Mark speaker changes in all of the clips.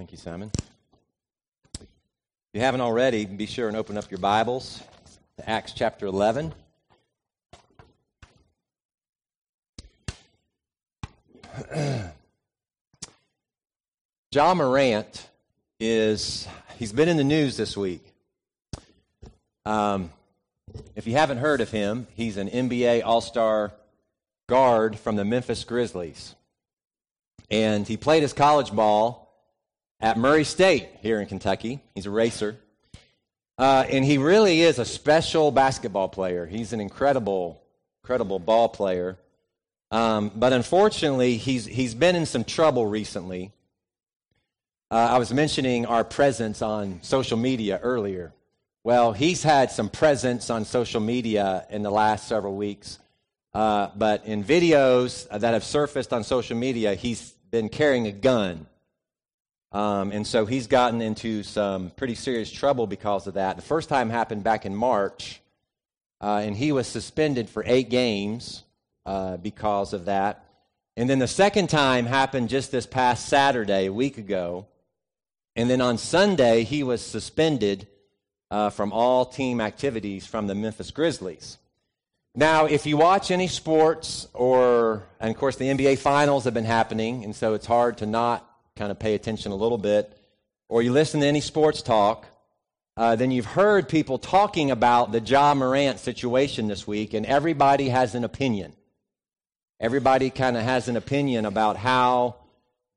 Speaker 1: Thank you, Simon. If you haven't already, be sure and open up your Bibles to Acts chapter 11. Ja Morant is, he's been in the news this week. Um, if you haven't heard of him, he's an NBA All Star guard from the Memphis Grizzlies. And he played his college ball at Murray State here in Kentucky. He's a racer. Uh, and he really is a special basketball player. He's an incredible, incredible ball player. Um, but unfortunately, he's, he's been in some trouble recently. Uh, I was mentioning our presence on social media earlier. Well, he's had some presence on social media in the last several weeks. Uh, but in videos that have surfaced on social media, he's been carrying a gun. Um, and so he's gotten into some pretty serious trouble because of that. The first time happened back in March, uh, and he was suspended for eight games uh, because of that. And then the second time happened just this past Saturday, a week ago. And then on Sunday, he was suspended uh, from all team activities from the Memphis Grizzlies. Now, if you watch any sports, or, and of course, the NBA finals have been happening, and so it's hard to not kind of pay attention a little bit, or you listen to any sports talk, uh, then you've heard people talking about the Ja Morant situation this week, and everybody has an opinion. Everybody kind of has an opinion about how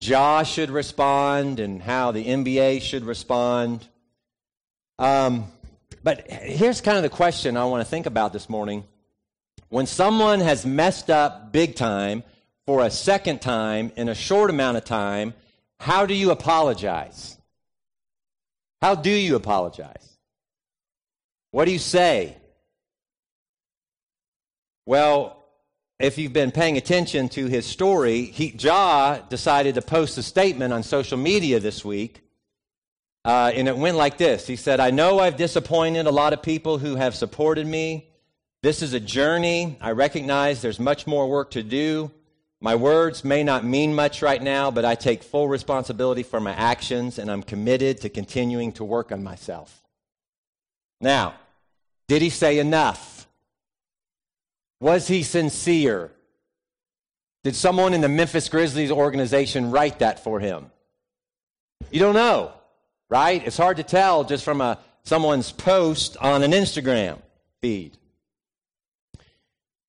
Speaker 1: Ja should respond and how the NBA should respond. Um, but here's kind of the question I want to think about this morning. When someone has messed up big time for a second time in a short amount of time, how do you apologize? How do you apologize? What do you say? Well, if you've been paying attention to his story, he, Ja decided to post a statement on social media this week, uh, and it went like this. He said, I know I've disappointed a lot of people who have supported me. This is a journey. I recognize there's much more work to do. My words may not mean much right now, but I take full responsibility for my actions, and I'm committed to continuing to work on myself. Now, did he say enough? Was he sincere? Did someone in the Memphis Grizzlies organization write that for him? You don't know, right? It's hard to tell just from a, someone's post on an Instagram feed.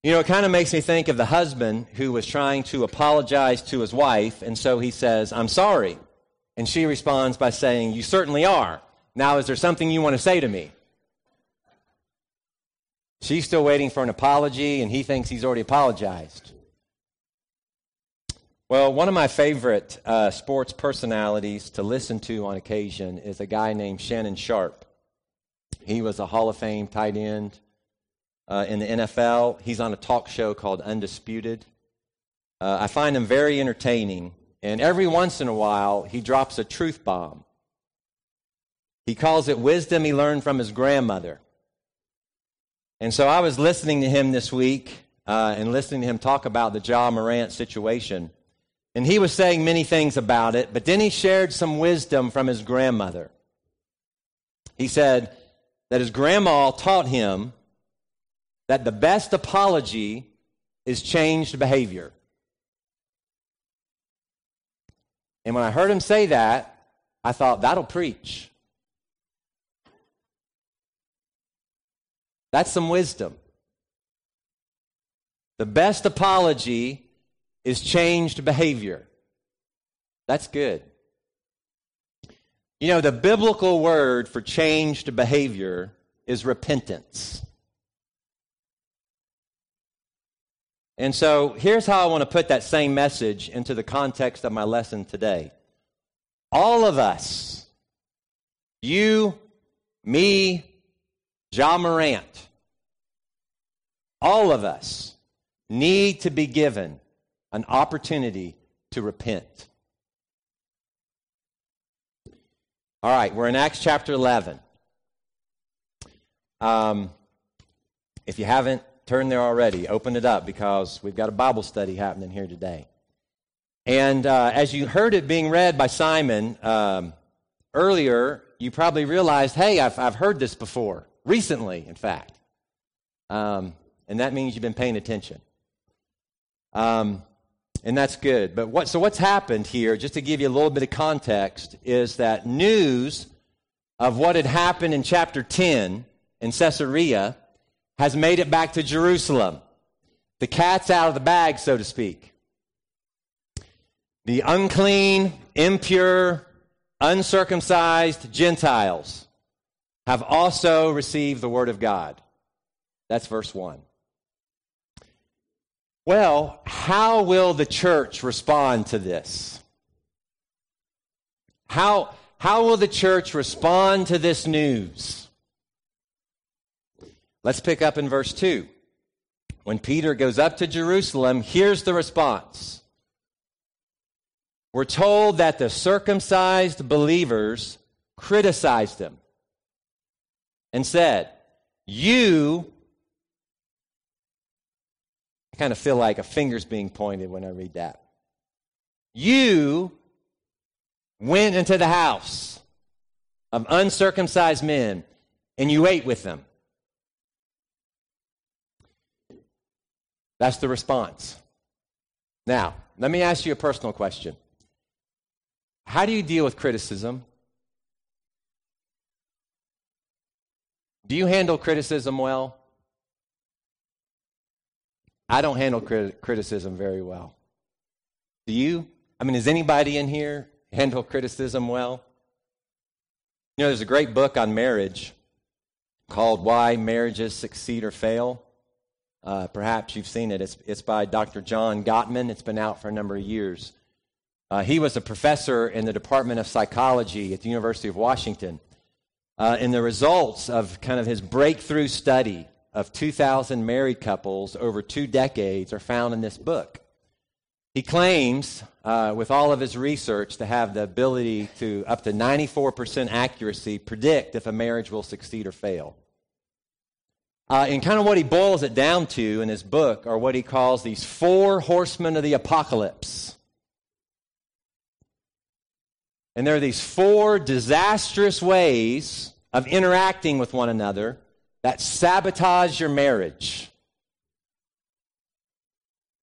Speaker 1: You know, it kind of makes me think of the husband who was trying to apologize to his wife, and so he says, I'm sorry. And she responds by saying, You certainly are. Now, is there something you want to say to me? She's still waiting for an apology, and he thinks he's already apologized. Well, one of my favorite uh, sports personalities to listen to on occasion is a guy named Shannon Sharpe. He was a Hall of Fame tight end uh, in the NFL. He's on a talk show called Undisputed. Uh, I find him very entertaining, and every once in a while, he drops a truth bomb. He calls it wisdom he learned from his grandmother. And so I was listening to him this week uh, and listening to him talk about the Ja Morant situation. And he was saying many things about it, but then he shared some wisdom from his grandmother. He said that his grandma taught him that the best apology is changed behavior. And when I heard him say that, I thought, that'll preach. That's some wisdom. The best apology is changed behavior. That's good. You know, the biblical word for changed behavior is repentance. And so here's how I want to put that same message into the context of my lesson today. All of us, you, me, Ja Morant, all of us need to be given an opportunity to repent. All right, we're in Acts chapter 11. Um, if you haven't turn there already. Open it up because we've got a Bible study happening here today. And uh, as you heard it being read by Simon um, earlier, you probably realized, hey, I've, I've heard this before, recently, in fact. Um, and that means you've been paying attention. Um, and that's good. But what, so what's happened here, just to give you a little bit of context, is that news of what had happened in chapter 10 in Caesarea has made it back to Jerusalem. The cat's out of the bag, so to speak. The unclean, impure, uncircumcised Gentiles have also received the word of God. That's verse 1. Well, how will the church respond to this? How, how will the church respond to this news? Let's pick up in verse 2. When Peter goes up to Jerusalem, here's the response. We're told that the circumcised believers criticized him and said, You, I kind of feel like a finger's being pointed when I read that. You went into the house of uncircumcised men and you ate with them. That's the response. Now, let me ask you a personal question. How do you deal with criticism? Do you handle criticism well? I don't handle crit- criticism very well. Do you? I mean, does anybody in here handle criticism well? You know, there's a great book on marriage called Why Marriages Succeed or Fail. Uh, perhaps you've seen it. It's, it's by Dr. John Gottman. It's been out for a number of years. Uh, he was a professor in the Department of Psychology at the University of Washington. Uh, and the results of kind of his breakthrough study of 2,000 married couples over two decades are found in this book. He claims, uh, with all of his research, to have the ability to, up to 94% accuracy, predict if a marriage will succeed or fail. Uh, and kind of what he boils it down to in his book are what he calls these four horsemen of the apocalypse. And there are these four disastrous ways of interacting with one another that sabotage your marriage.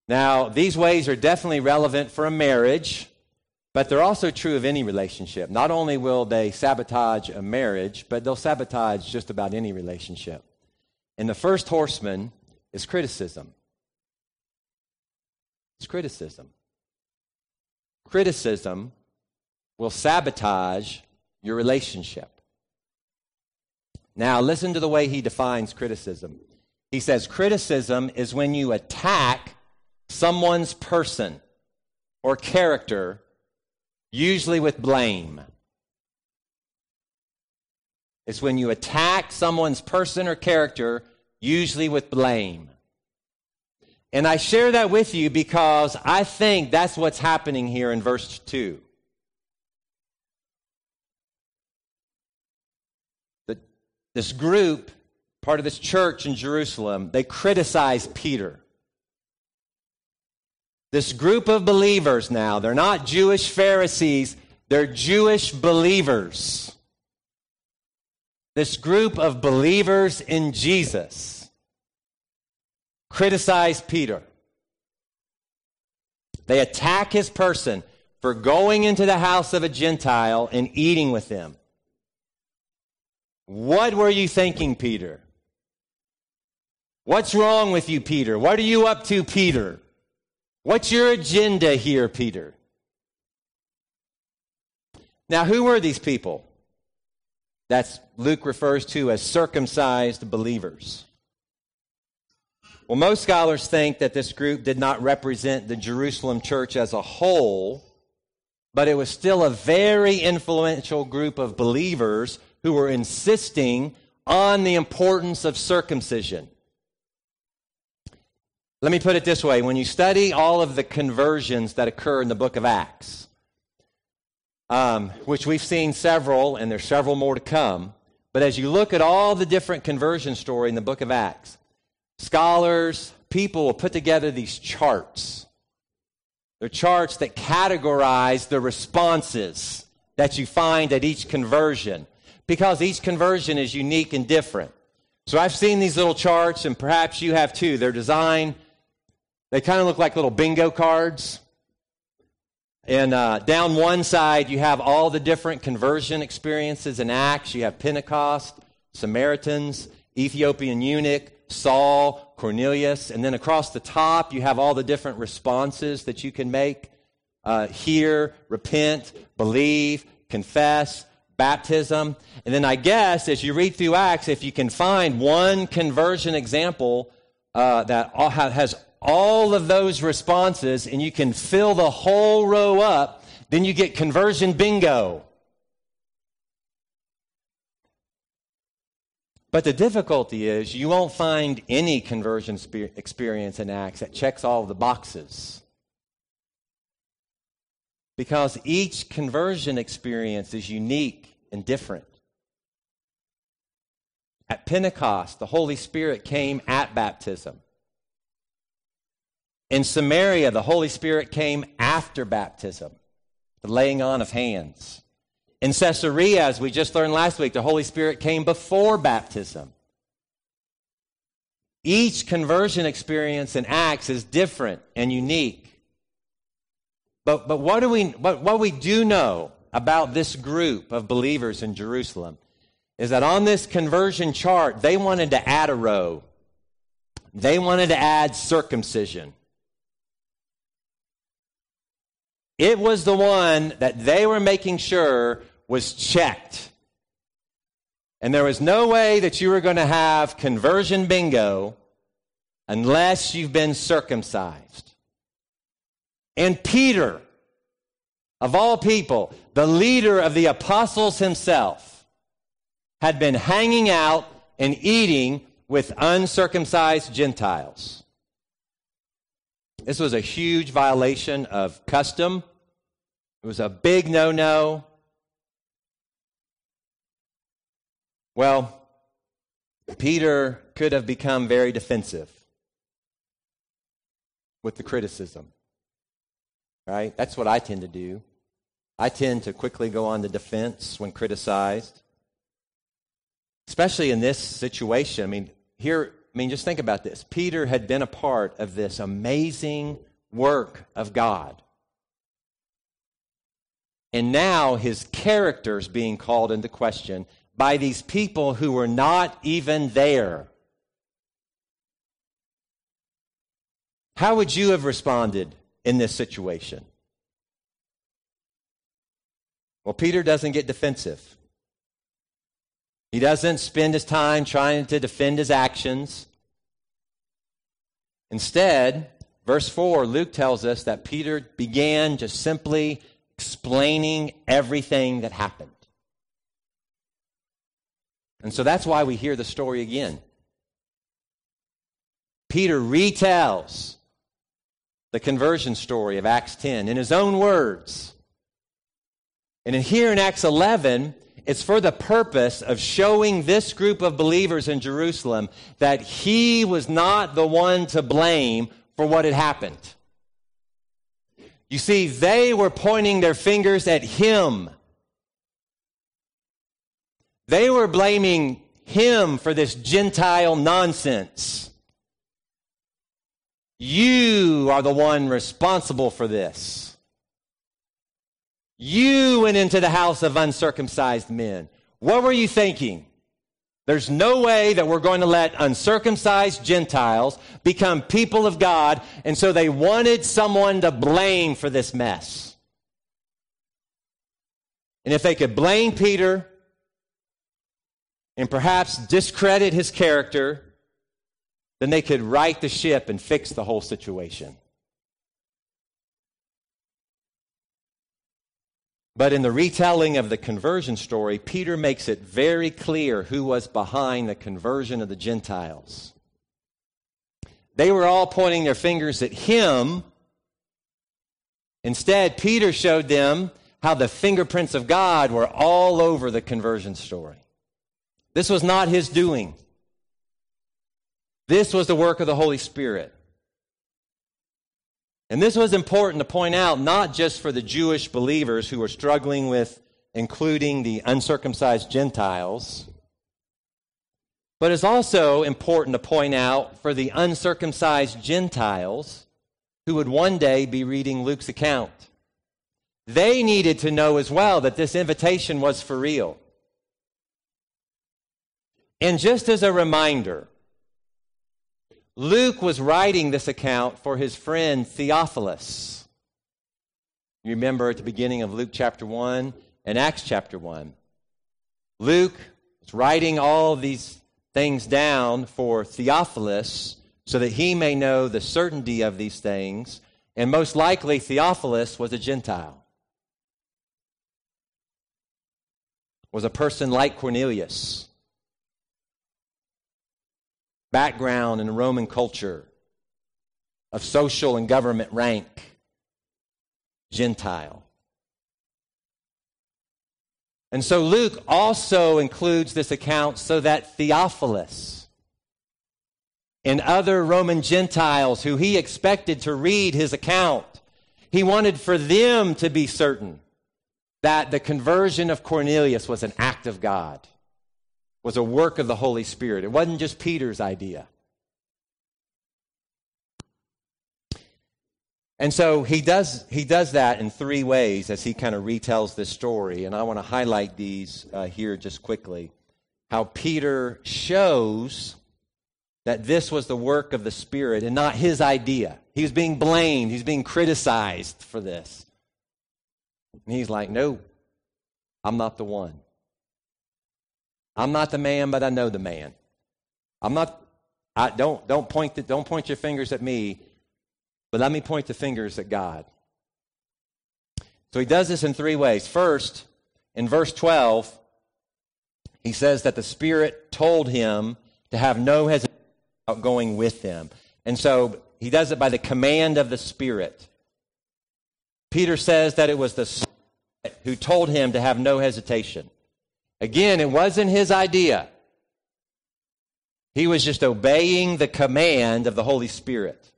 Speaker 1: Now, these ways are definitely relevant for a marriage, but they're also true of any relationship. Not only will they sabotage a marriage, but they'll sabotage just about any relationship. And the first horseman is criticism. It's criticism. Criticism will sabotage your relationship. Now, listen to the way he defines criticism. He says criticism is when you attack someone's person or character, usually with blame. It's when you attack someone's person or character, usually with blame. And I share that with you because I think that's what's happening here in verse 2. The, this group, part of this church in Jerusalem, they criticize Peter. This group of believers now, they're not Jewish Pharisees, they're Jewish believers this group of believers in Jesus criticize Peter. They attack his person for going into the house of a Gentile and eating with them. What were you thinking, Peter? What's wrong with you, Peter? What are you up to, Peter? What's your agenda here, Peter? Now, who were these people? That's Luke refers to as circumcised believers. Well, most scholars think that this group did not represent the Jerusalem church as a whole, but it was still a very influential group of believers who were insisting on the importance of circumcision. Let me put it this way when you study all of the conversions that occur in the book of Acts, um, which we've seen several, and there's several more to come. But as you look at all the different conversion story in the book of Acts, scholars, people will put together these charts. They're charts that categorize the responses that you find at each conversion because each conversion is unique and different. So I've seen these little charts, and perhaps you have too. They're designed, they kind of look like little bingo cards. And uh, down one side, you have all the different conversion experiences in Acts. You have Pentecost, Samaritans, Ethiopian eunuch, Saul, Cornelius. And then across the top, you have all the different responses that you can make uh, hear, repent, believe, confess, baptism. And then I guess as you read through Acts, if you can find one conversion example uh, that has all of those responses and you can fill the whole row up, then you get conversion bingo. But the difficulty is you won't find any conversion experience in Acts that checks all the boxes. Because each conversion experience is unique and different. At Pentecost, the Holy Spirit came at baptism. In Samaria, the Holy Spirit came after baptism, the laying on of hands. In Caesarea, as we just learned last week, the Holy Spirit came before baptism. Each conversion experience in Acts is different and unique. But, but what, do we, what, what we do know about this group of believers in Jerusalem is that on this conversion chart, they wanted to add a row. They wanted to add circumcision. It was the one that they were making sure was checked. And there was no way that you were going to have conversion bingo unless you've been circumcised. And Peter, of all people, the leader of the apostles himself, had been hanging out and eating with uncircumcised Gentiles. This was a huge violation of custom. It was a big no no. Well, Peter could have become very defensive with the criticism. Right? That's what I tend to do. I tend to quickly go on the defense when criticized. Especially in this situation. I mean, here, I mean, just think about this. Peter had been a part of this amazing work of God. And now his character is being called into question by these people who were not even there. How would you have responded in this situation? Well, Peter doesn't get defensive. He doesn't spend his time trying to defend his actions. Instead, verse 4, Luke tells us that Peter began just simply explaining everything that happened. And so that's why we hear the story again. Peter retells the conversion story of Acts 10 in his own words. And in here in Acts 11, it's for the purpose of showing this group of believers in Jerusalem that he was not the one to blame for what had happened. You see, they were pointing their fingers at him they were blaming him for this Gentile nonsense. You are the one responsible for this. You went into the house of uncircumcised men. What were you thinking? There's no way that we're going to let uncircumcised Gentiles become people of God, and so they wanted someone to blame for this mess. And if they could blame Peter, and perhaps discredit his character, then they could right the ship and fix the whole situation. But in the retelling of the conversion story, Peter makes it very clear who was behind the conversion of the Gentiles. They were all pointing their fingers at him. Instead, Peter showed them how the fingerprints of God were all over the conversion story. This was not his doing. This was the work of the Holy Spirit. And this was important to point out, not just for the Jewish believers who were struggling with including the uncircumcised Gentiles, but it's also important to point out for the uncircumcised Gentiles who would one day be reading Luke's account. They needed to know as well that this invitation was for real. And just as a reminder, Luke was writing this account for his friend Theophilus. You remember at the beginning of Luke chapter 1 and Acts chapter 1. Luke is writing all these things down for Theophilus so that he may know the certainty of these things. And most likely, Theophilus was a Gentile, was a person like Cornelius. Background in Roman culture of social and government rank, Gentile. And so Luke also includes this account so that Theophilus and other Roman Gentiles who he expected to read his account, he wanted for them to be certain that the conversion of Cornelius was an act of God, was a work of the Holy Spirit. It wasn't just Peter's idea. And so he does, he does that in three ways as he kind of retells this story. And I want to highlight these uh, here just quickly. How Peter shows that this was the work of the Spirit and not his idea. He's being blamed, he's being criticized for this. And he's like, No, I'm not the one. I'm not the man, but I know the man. I'm not, I, don't, don't, point the, don't point your fingers at me. But let me point the fingers at God. So he does this in three ways. First, in verse 12, he says that the Spirit told him to have no hesitation about going with them. And so he does it by the command of the Spirit. Peter says that it was the Spirit who told him to have no hesitation. Again, it wasn't his idea. He was just obeying the command of the Holy Spirit.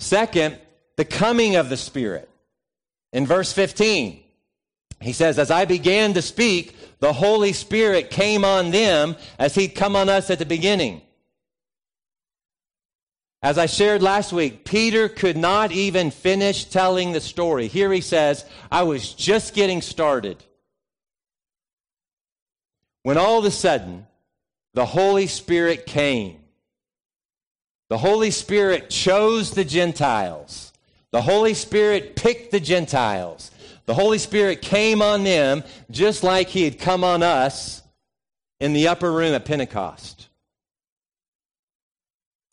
Speaker 1: Second, the coming of the Spirit. In verse 15, he says, As I began to speak, the Holy Spirit came on them as he'd come on us at the beginning. As I shared last week, Peter could not even finish telling the story. Here he says, I was just getting started. When all of a sudden, the Holy Spirit came the Holy Spirit chose the Gentiles. The Holy Spirit picked the Gentiles. The Holy Spirit came on them just like He had come on us in the upper room at Pentecost.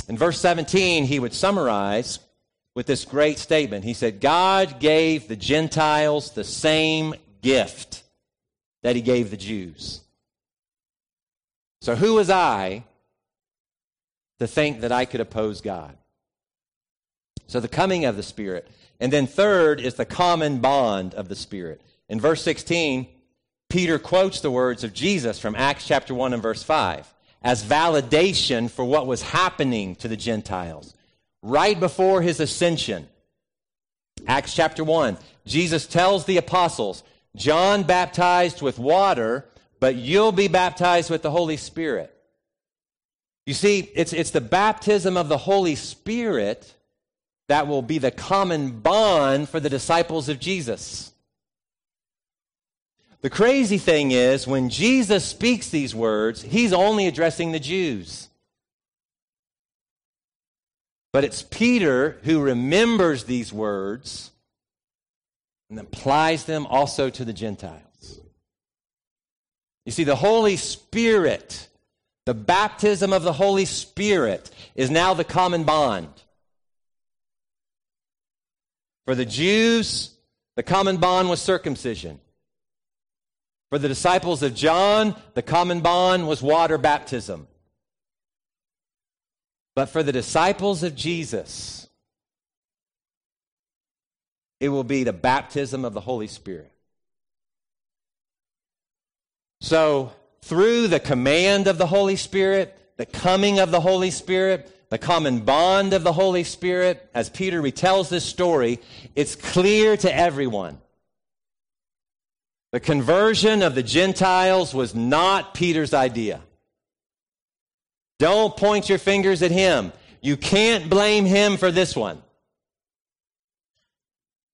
Speaker 1: In verse 17, he would summarize with this great statement. He said, God gave the Gentiles the same gift that He gave the Jews. So, who was I to think that I could oppose God. So the coming of the Spirit. And then third is the common bond of the Spirit. In verse 16, Peter quotes the words of Jesus from Acts chapter 1 and verse 5 as validation for what was happening to the Gentiles right before his ascension. Acts chapter 1, Jesus tells the apostles, John baptized with water, but you'll be baptized with the Holy Spirit. You see, it's, it's the baptism of the Holy Spirit that will be the common bond for the disciples of Jesus. The crazy thing is, when Jesus speaks these words, he's only addressing the Jews. But it's Peter who remembers these words and applies them also to the Gentiles. You see, the Holy Spirit the baptism of the Holy Spirit is now the common bond. For the Jews, the common bond was circumcision. For the disciples of John, the common bond was water baptism. But for the disciples of Jesus, it will be the baptism of the Holy Spirit. So, through the command of the Holy Spirit, the coming of the Holy Spirit, the common bond of the Holy Spirit, as Peter retells this story, it's clear to everyone. The conversion of the Gentiles was not Peter's idea. Don't point your fingers at him. You can't blame him for this one.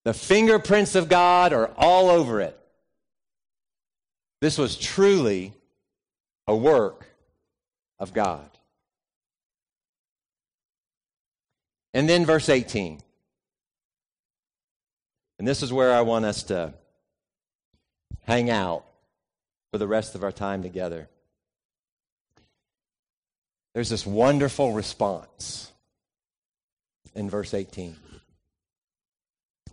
Speaker 1: The fingerprints of God are all over it. This was truly a work of God. And then verse 18. And this is where I want us to hang out for the rest of our time together. There's this wonderful response in verse 18.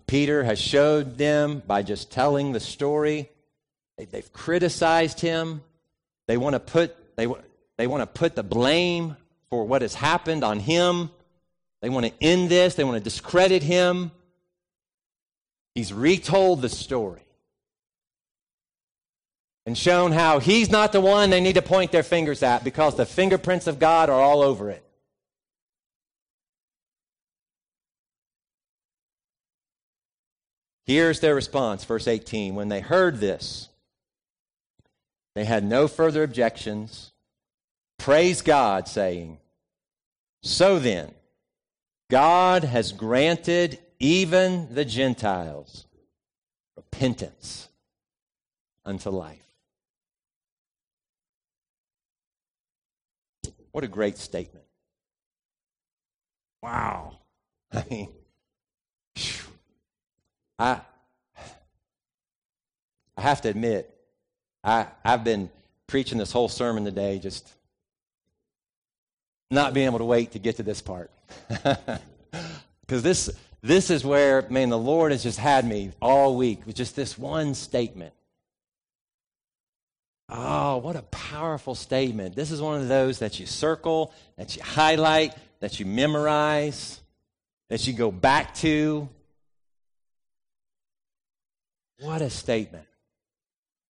Speaker 1: Peter has showed them by just telling the story. They've criticized him. They want to put, they, they want to put the blame for what has happened on him. They want to end this. They want to discredit him. He's retold the story and shown how he's not the one they need to point their fingers at because the fingerprints of God are all over it. Here's their response, verse 18. When they heard this, they had no further objections. Praise God, saying, So then, God has granted even the Gentiles repentance unto life. What a great statement. Wow. I mean, I, I have to admit, I, I've been preaching this whole sermon today just not being able to wait to get to this part. Because this, this is where, man, the Lord has just had me all week with just this one statement. Oh, what a powerful statement. This is one of those that you circle, that you highlight, that you memorize, that you go back to. What a statement.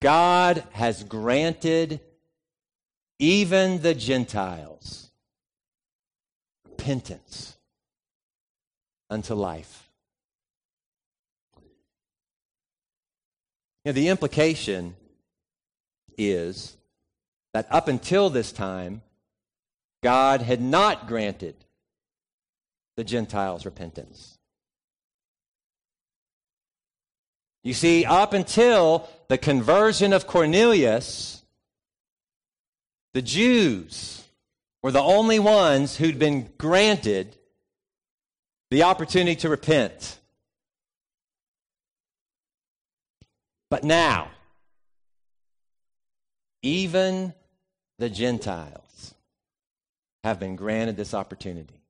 Speaker 1: God has granted even the Gentiles repentance unto life. The implication is that up until this time, God had not granted the Gentiles repentance. You see, up until the conversion of Cornelius, the Jews were the only ones who'd been granted the opportunity to repent. But now, even the Gentiles have been granted this opportunity.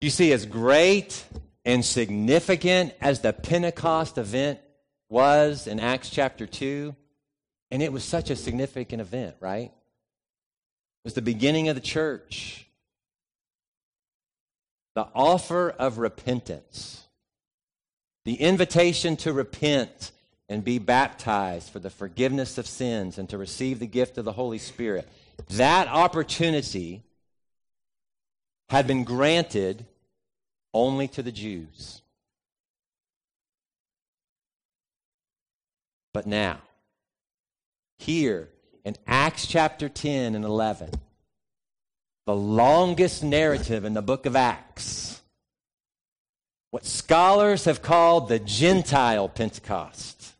Speaker 1: You see, as great and significant as the Pentecost event was in Acts chapter 2, and it was such a significant event, right? It was the beginning of the church. The offer of repentance, the invitation to repent and be baptized for the forgiveness of sins and to receive the gift of the Holy Spirit. That opportunity had been granted only to the Jews. But now, here in Acts chapter 10 and 11, the longest narrative in the book of Acts, what scholars have called the Gentile Pentecost.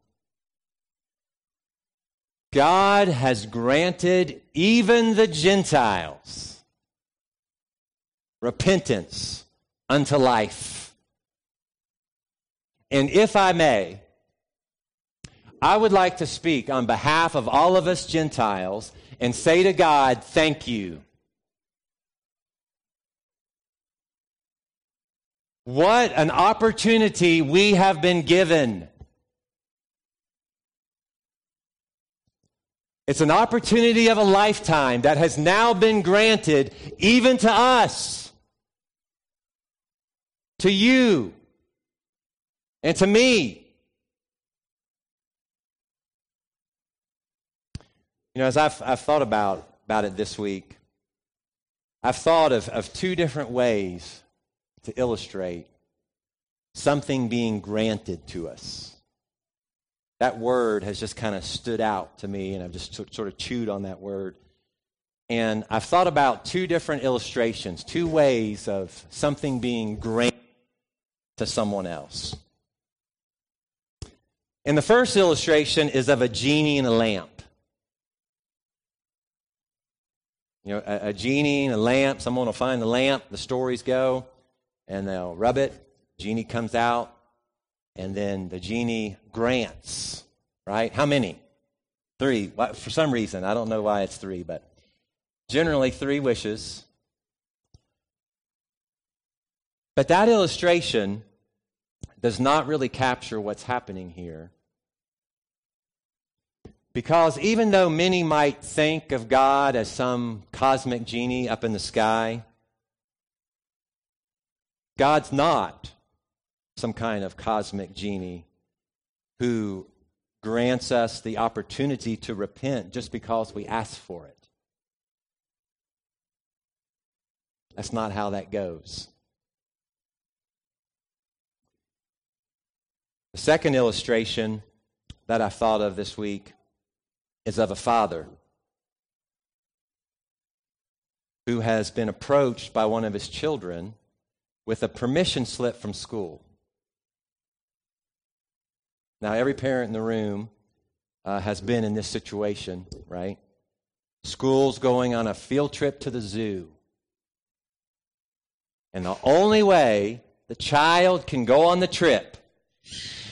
Speaker 1: God has granted even the Gentiles repentance unto life. And if I may, I would like to speak on behalf of all of us Gentiles and say to God, thank you. What an opportunity we have been given. It's an opportunity of a lifetime that has now been granted even to us, to you, and to me. You know, as I've, I've thought about, about it this week, I've thought of, of two different ways to illustrate something being granted to us. That word has just kind of stood out to me, and I've just sort of chewed on that word. And I've thought about two different illustrations, two ways of something being granted to someone else. And the first illustration is of a genie in a lamp. You know, a, a genie and a lamp. Someone will find the lamp, the stories go, and they'll rub it. Genie comes out, and then the genie grants, right? How many? Three. For some reason, I don't know why it's three, but generally three wishes. But that illustration does not really capture what's happening here. Because even though many might think of God as some cosmic genie up in the sky, God's not some kind of cosmic genie who grants us the opportunity to repent just because we ask for it. That's not how that goes. The second illustration that I thought of this week is of a father who has been approached by one of his children with a permission slip from school. Now, every parent in the room uh, has been in this situation, right? School's going on a field trip to the zoo. And the only way the child can go on the trip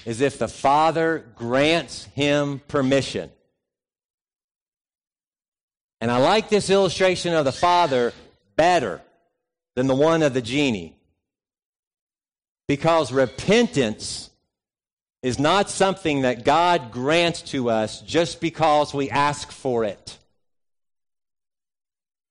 Speaker 1: is if the father grants him permission. And I like this illustration of the father better than the one of the genie. Because repentance is not something that God grants to us just because we ask for it.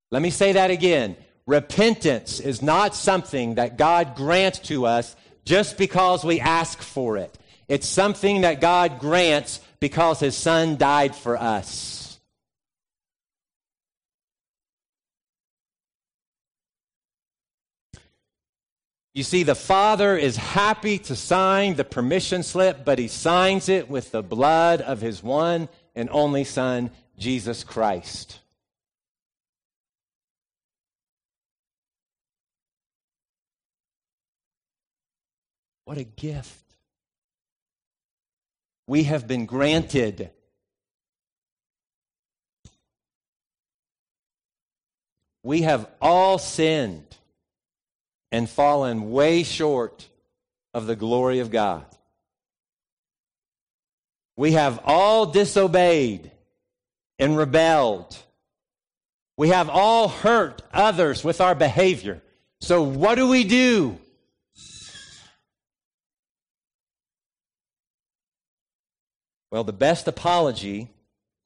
Speaker 1: Let me say that again. Repentance is not something that God grants to us just because we ask for it. It's something that God grants because His Son died for us. You see, the Father is happy to sign the permission slip, but he signs it with the blood of his one and only Son, Jesus Christ. What a gift. We have been granted. We have all sinned and fallen way short of the glory of God. We have all disobeyed and rebelled. We have all hurt others with our behavior. So, what do we do? Well, the best apology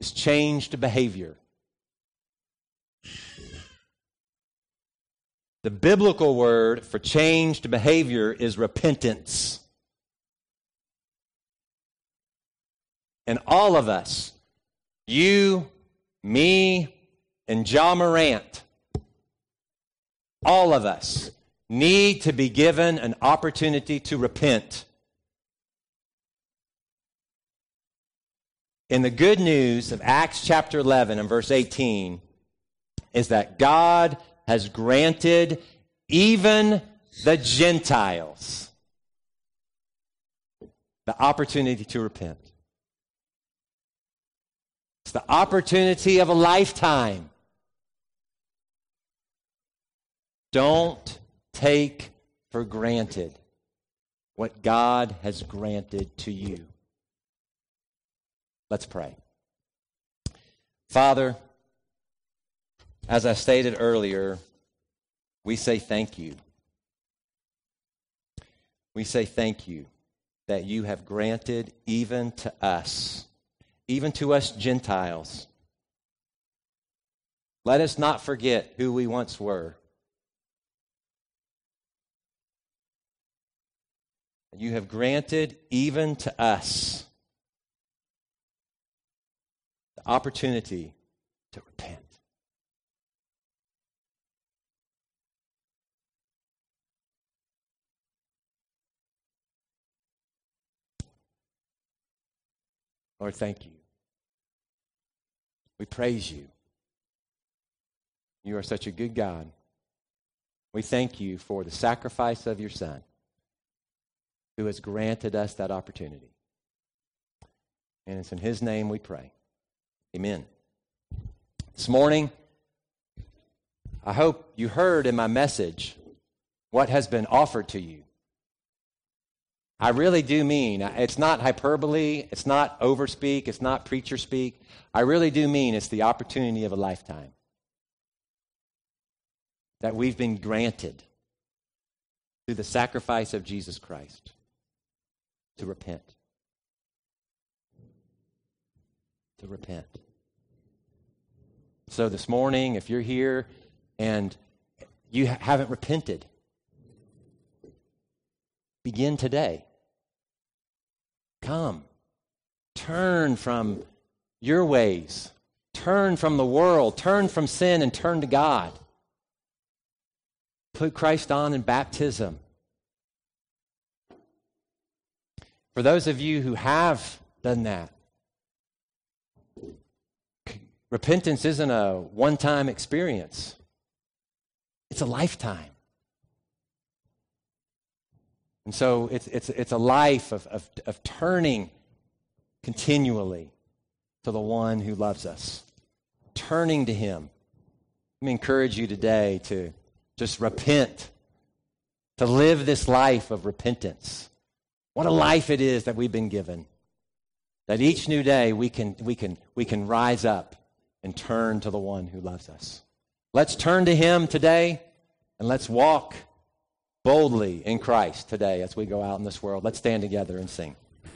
Speaker 1: is changed behavior. The biblical word for changed behavior is repentance. And all of us, you, me, and Ja Morant, all of us need to be given an opportunity to repent. In the good news of Acts chapter 11 and verse 18 is that God has granted even the Gentiles the opportunity to repent. It's the opportunity of a lifetime. Don't take for granted what God has granted to you. Let's pray. Father, as I stated earlier, we say thank you. We say thank you that you have granted even to us, even to us Gentiles. Let us not forget who we once were. You have granted even to us the opportunity to repent. Lord, thank you. We praise you. You are such a good God. We thank you for the sacrifice of your Son who has granted us that opportunity. And it's in his name we pray. Amen. This morning, I hope you heard in my message what has been offered to you. I really do mean, it's not hyperbole, it's not overspeak, it's not preacher speak. I really do mean it's the opportunity of a lifetime that we've been granted through the sacrifice of Jesus Christ to repent. To repent. So this morning, if you're here and you haven't repented, begin today. Come. Turn from your ways. Turn from the world. Turn from sin and turn to God. Put Christ on in baptism. For those of you who have done that, repentance isn't a one time experience, it's a lifetime. And so it's, it's, it's a life of, of, of turning continually to the one who loves us, turning to him. Let me encourage you today to just repent, to live this life of repentance. What a life it is that we've been given. That each new day we can, we can, we can rise up and turn to the one who loves us. Let's turn to him today and let's walk boldly in Christ today as we go out in this world. Let's stand together and sing.